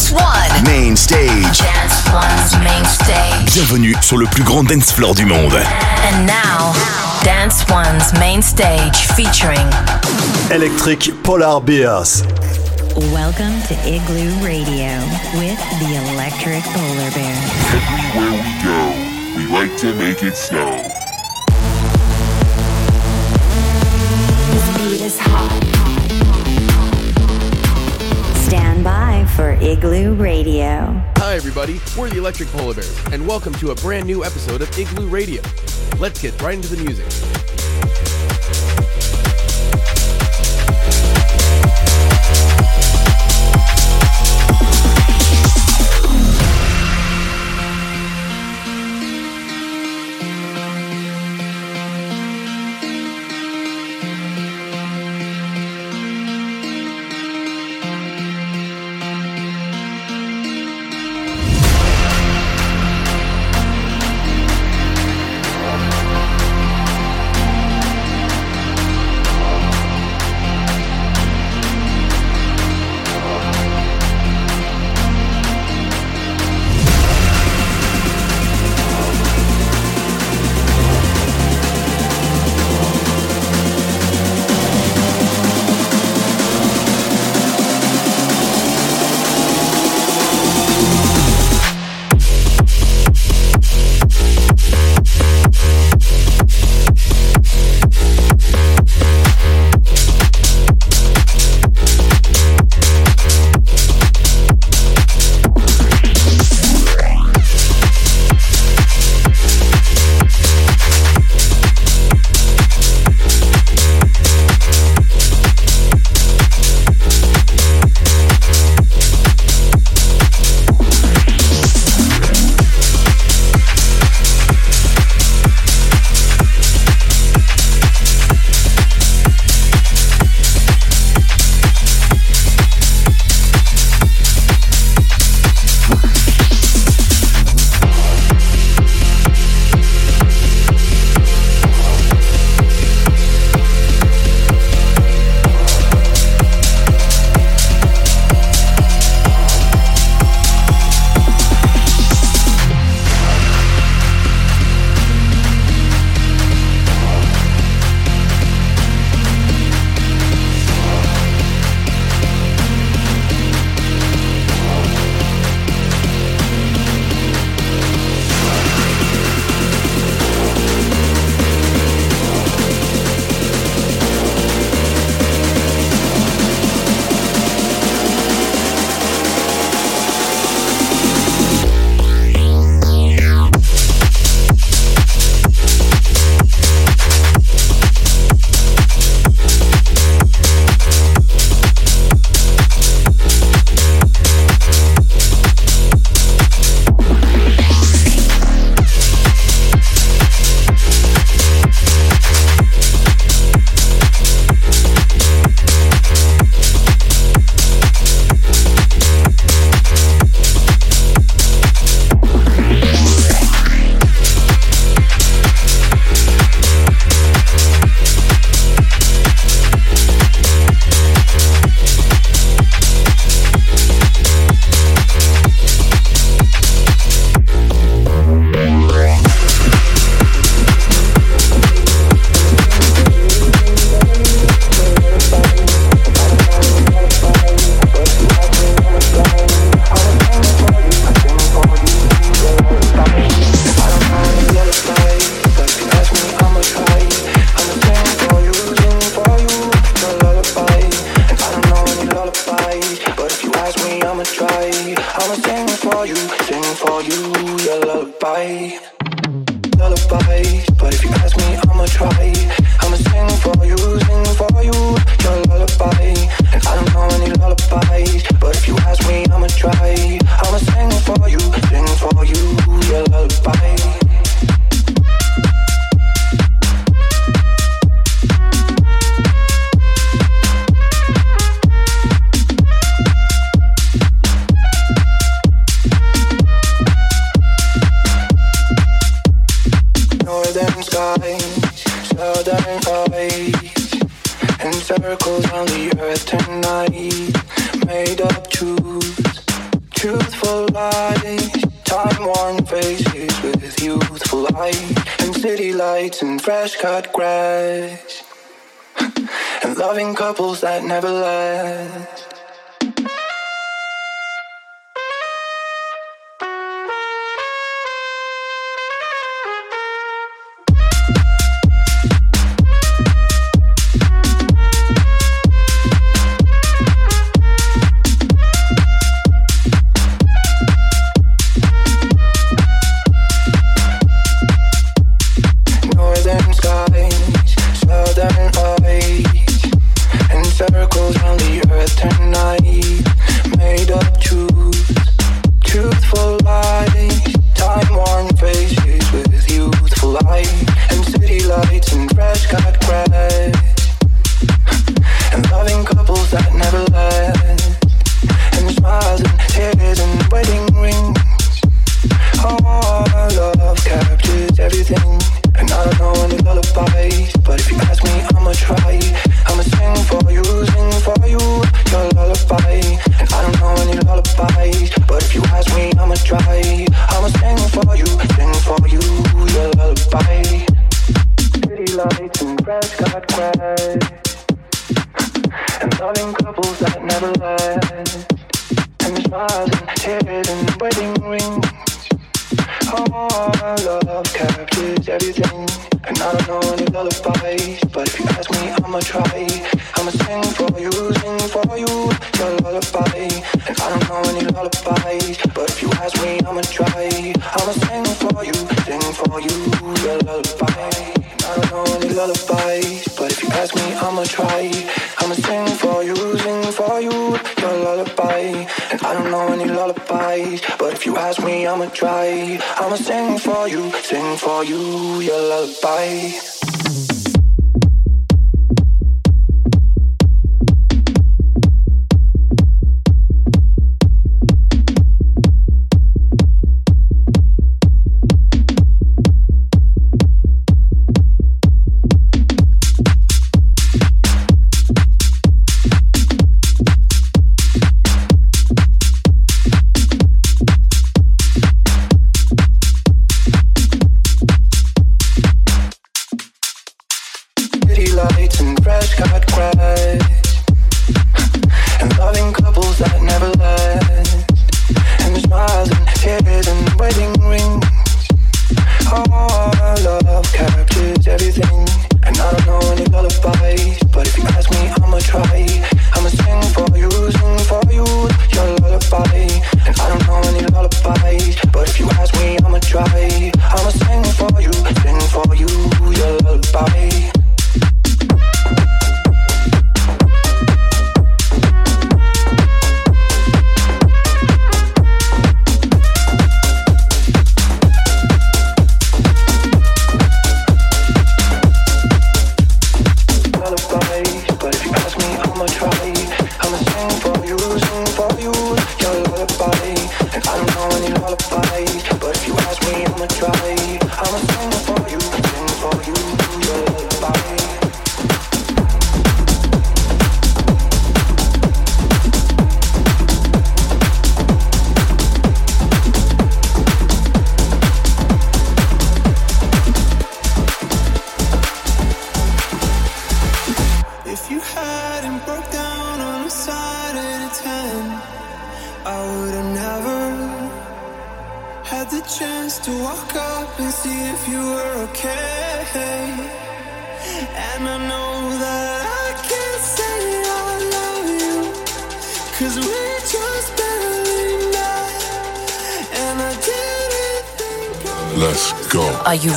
Dance One. Main stage. Dance One's main stage. Bienvenue sur le plus grand dance floor du monde. And now, Dance One's main stage featuring Electric Polar Bears. Welcome to Igloo Radio with the Electric Polar Bear. Everywhere we go, we like to make it snow. For Igloo Radio. Hi, everybody. We're the Electric Polar Bears, and welcome to a brand new episode of Igloo Radio. Let's get right into the music.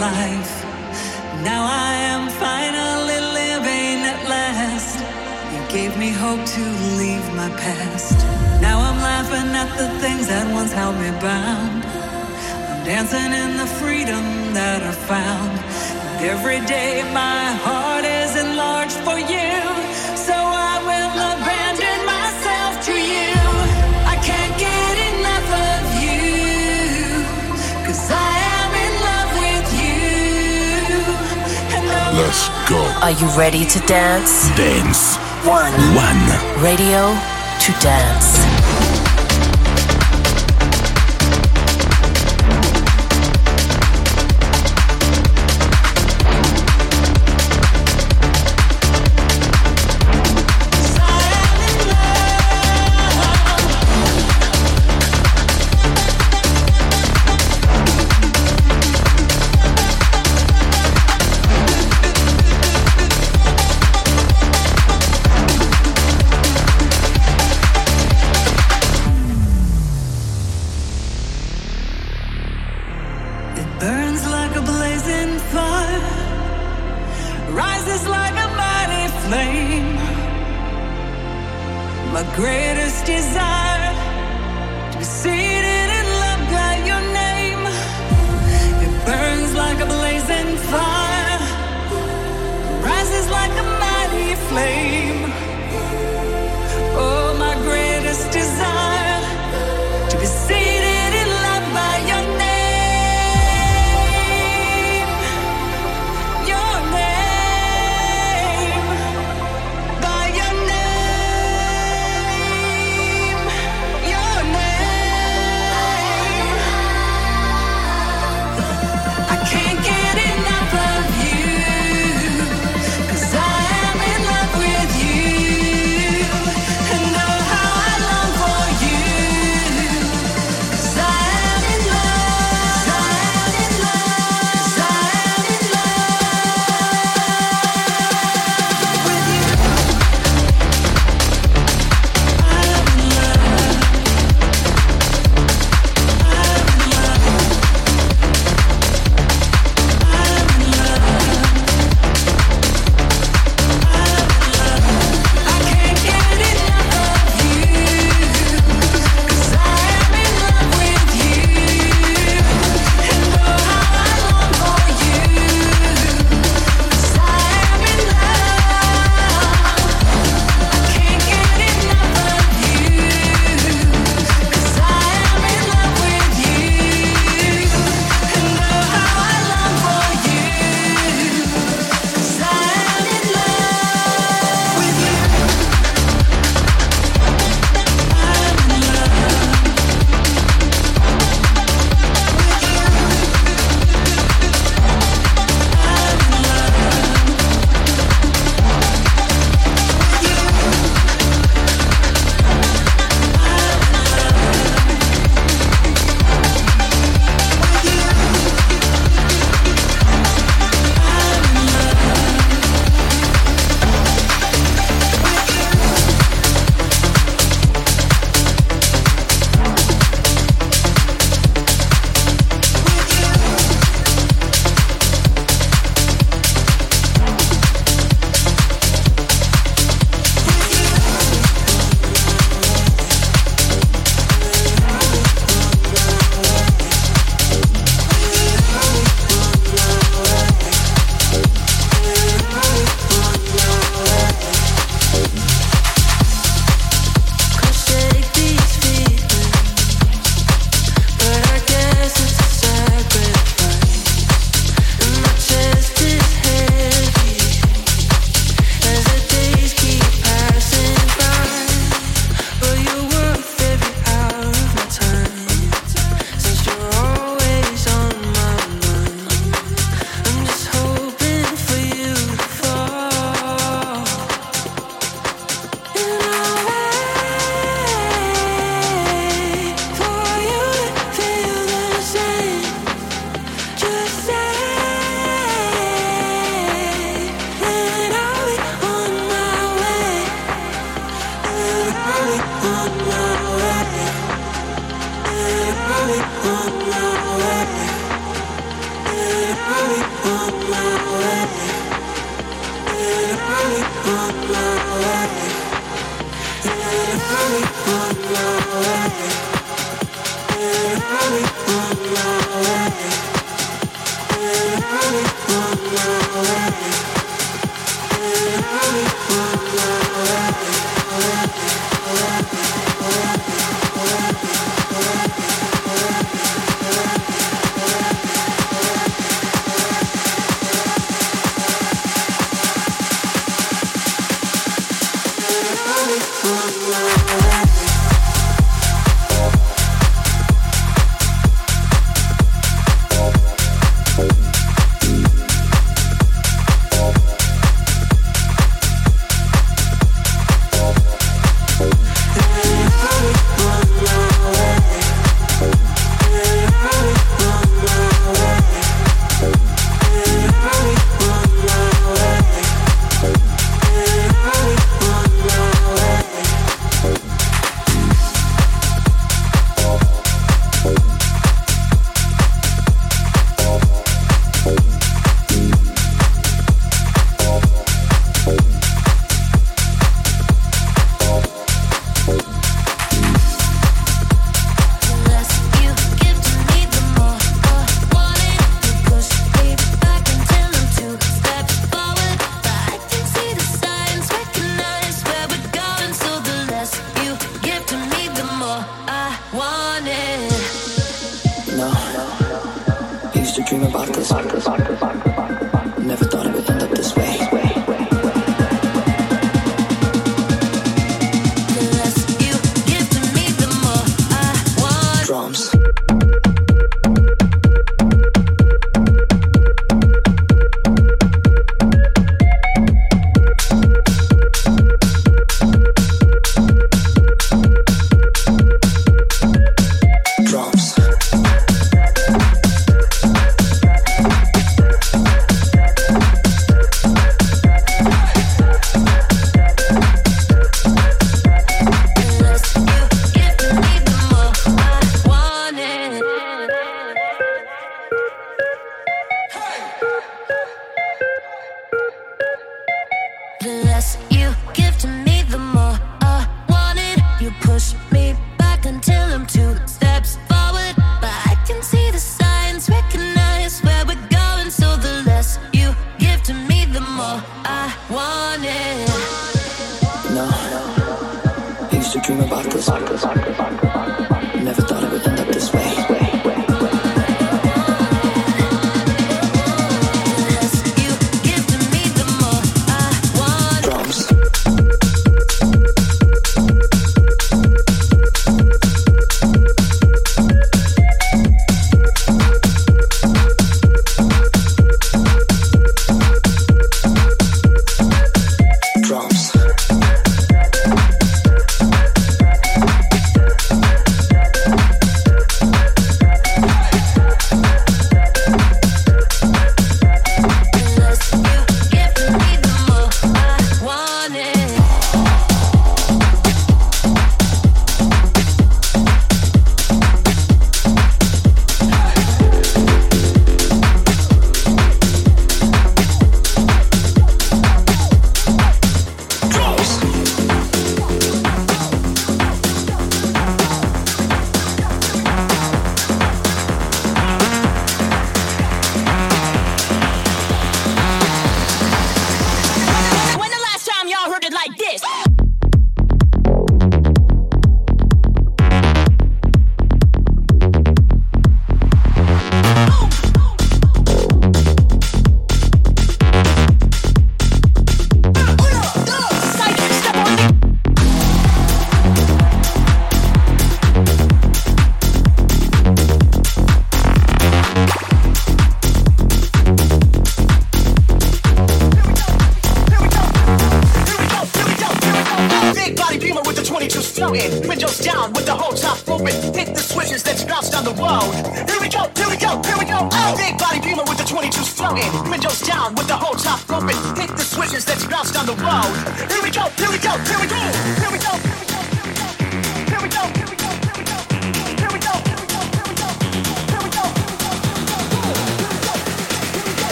Life. Now I am finally living at last. You gave me hope to leave my past. Now I'm laughing at the things that once held me bound. I'm dancing in the freedom that I found. And every day my heart is enlarged for you. Let's go. Are you ready to dance? Dance. One. One. Radio to dance.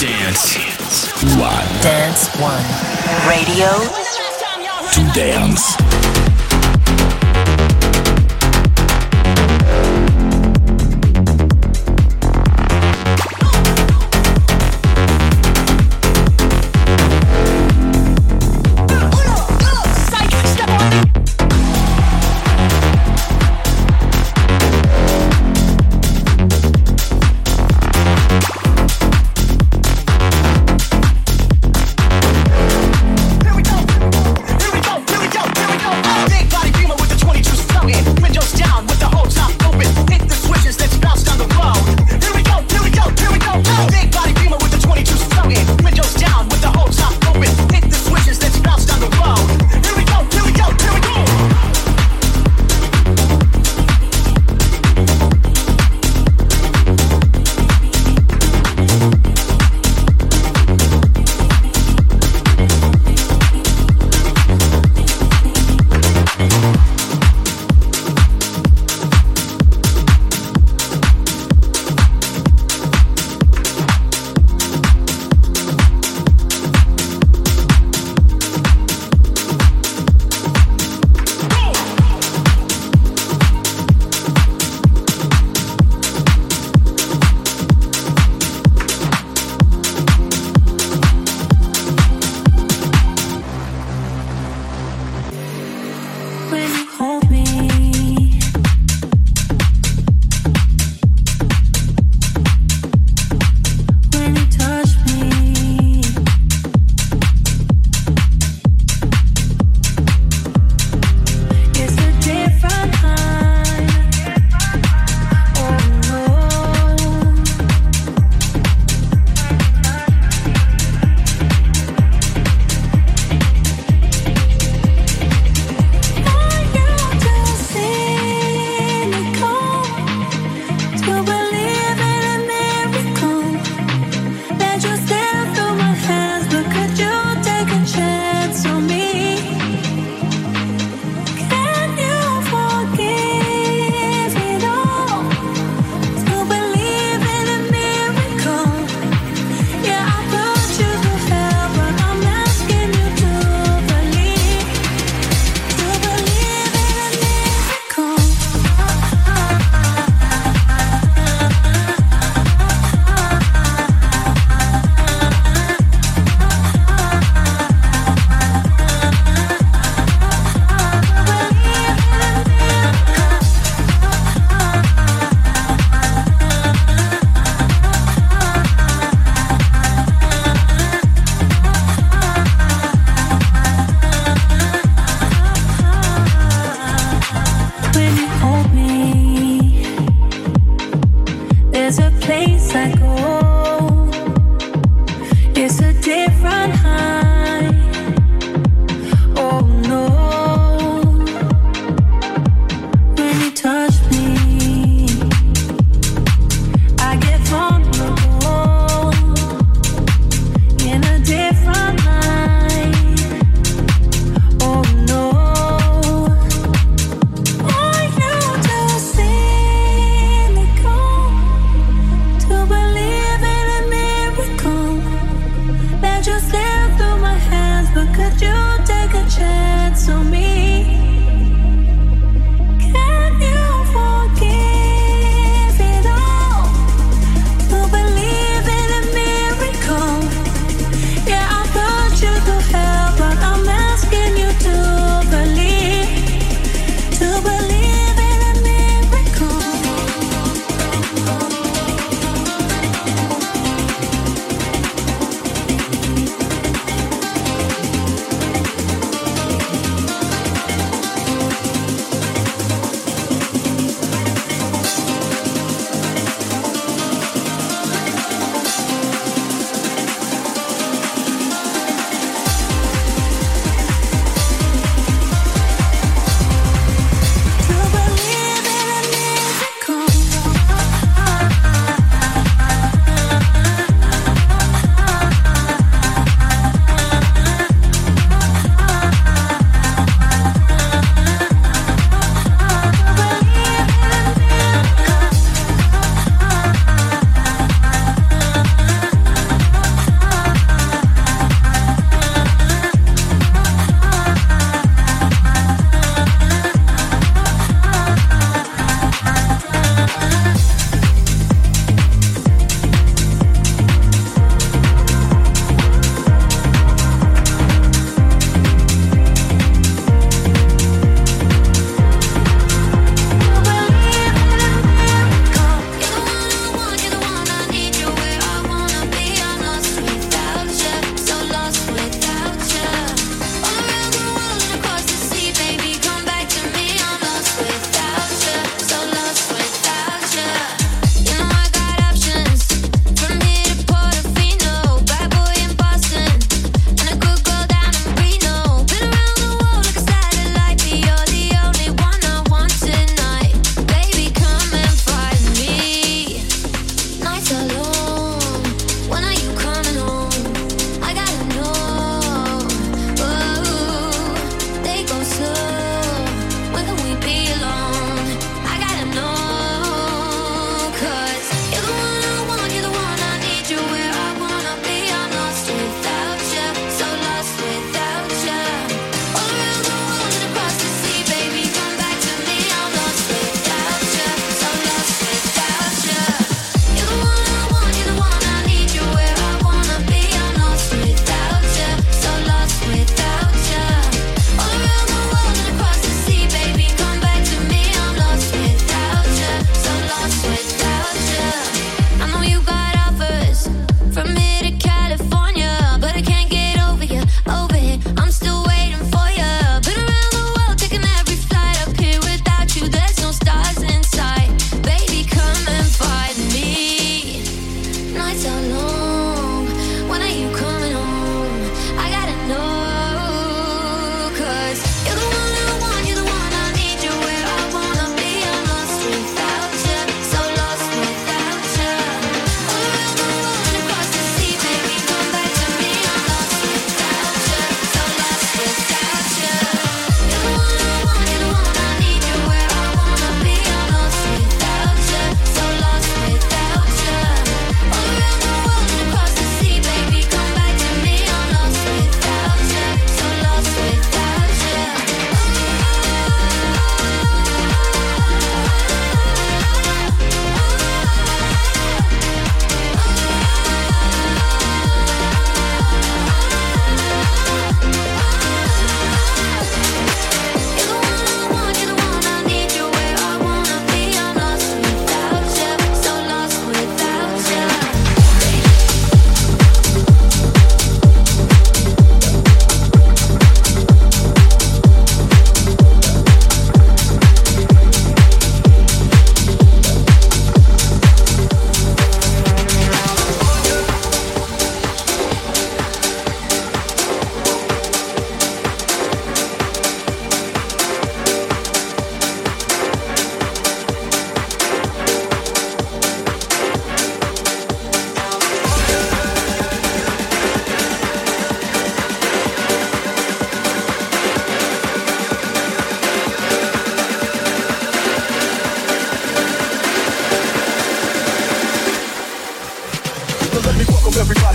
Dance. Dance One. Dance One. Radio. To dance.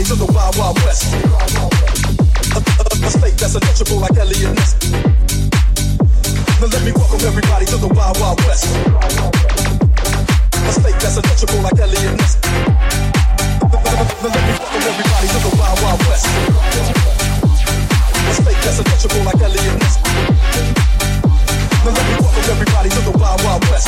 Everybody to the Wild Wild West. A, a, a state that's untouchable like Eliot Ness. Now let me welcome everybody to the Wild Wild West. A state that's untouchable like Eliot Ness. Now let me welcome everybody to the Wild Wild West. A state that's untouchable like. Now let me welcome everybody to the Wild Wild West.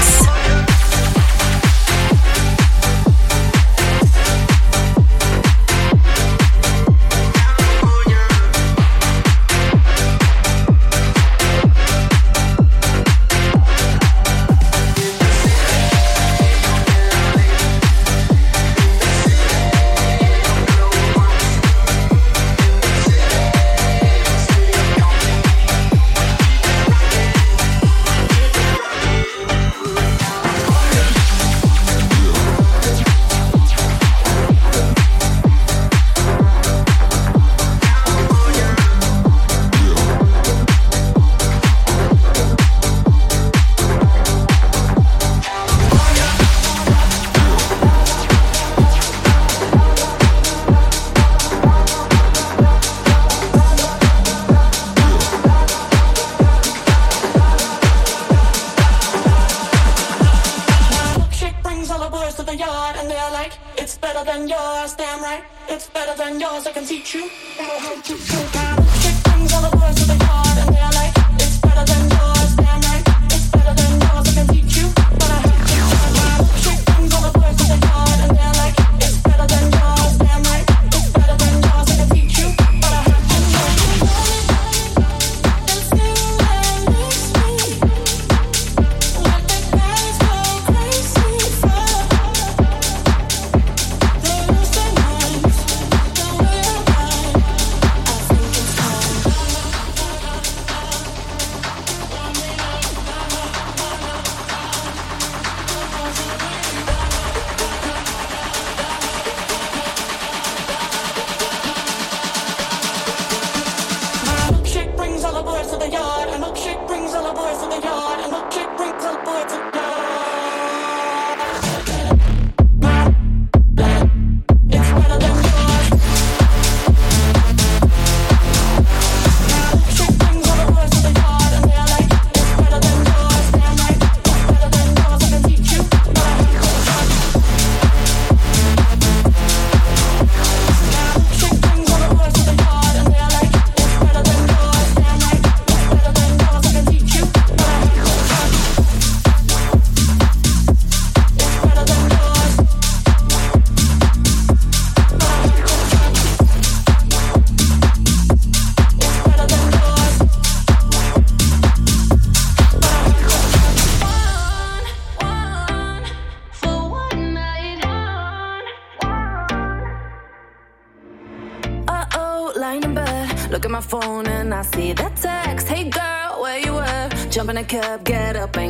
wake up, get up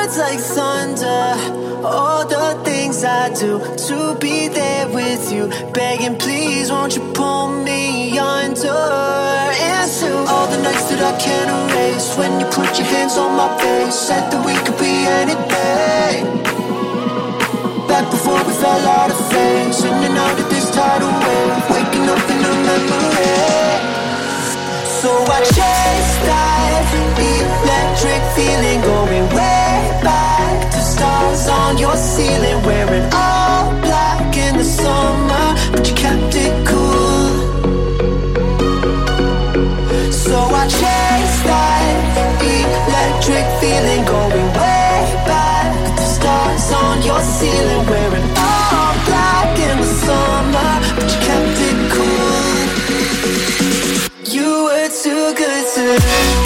words like thunder. All the things I do to be there with you, begging, please, won't you pull me under? Into all the nights that I can't erase. When you put your hands on my face, said that we could be anything. Back before we fell out of in and out of this tidal wave, waking up in a memory. So I chase that electric feeling going way on your ceiling, wearing all black in the summer, but you kept it cool. So I chase that electric feeling going way back to stars on your ceiling, wearing all black in the summer, but you kept it cool. You were too good to.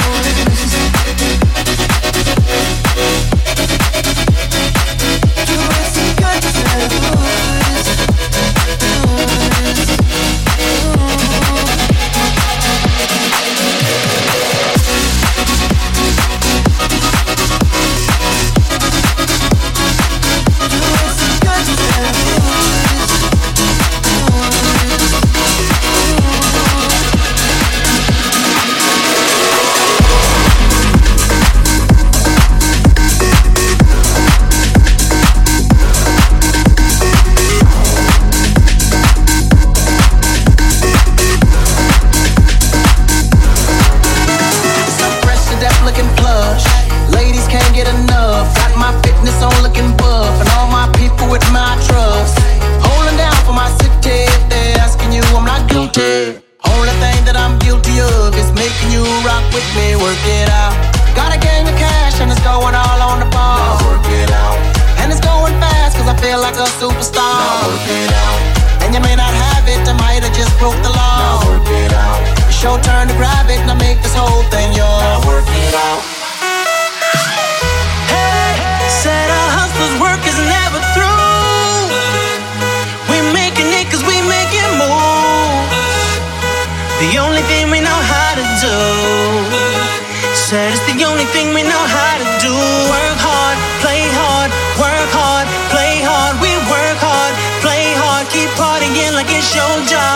I'm guilty of is making you rock with me. Work it out. Got a gang of cash and it's going all on the ball. work it out. And it's going fast cause I feel like a superstar. work it out. And you may not have it, I might have just broke the law. work it out. It's your turn to grab it and I make this whole thing yours. Now work it out. It's thing we know how to do. Work hard, play hard, work hard, play hard. We work hard, play hard, keep partying like it's your job.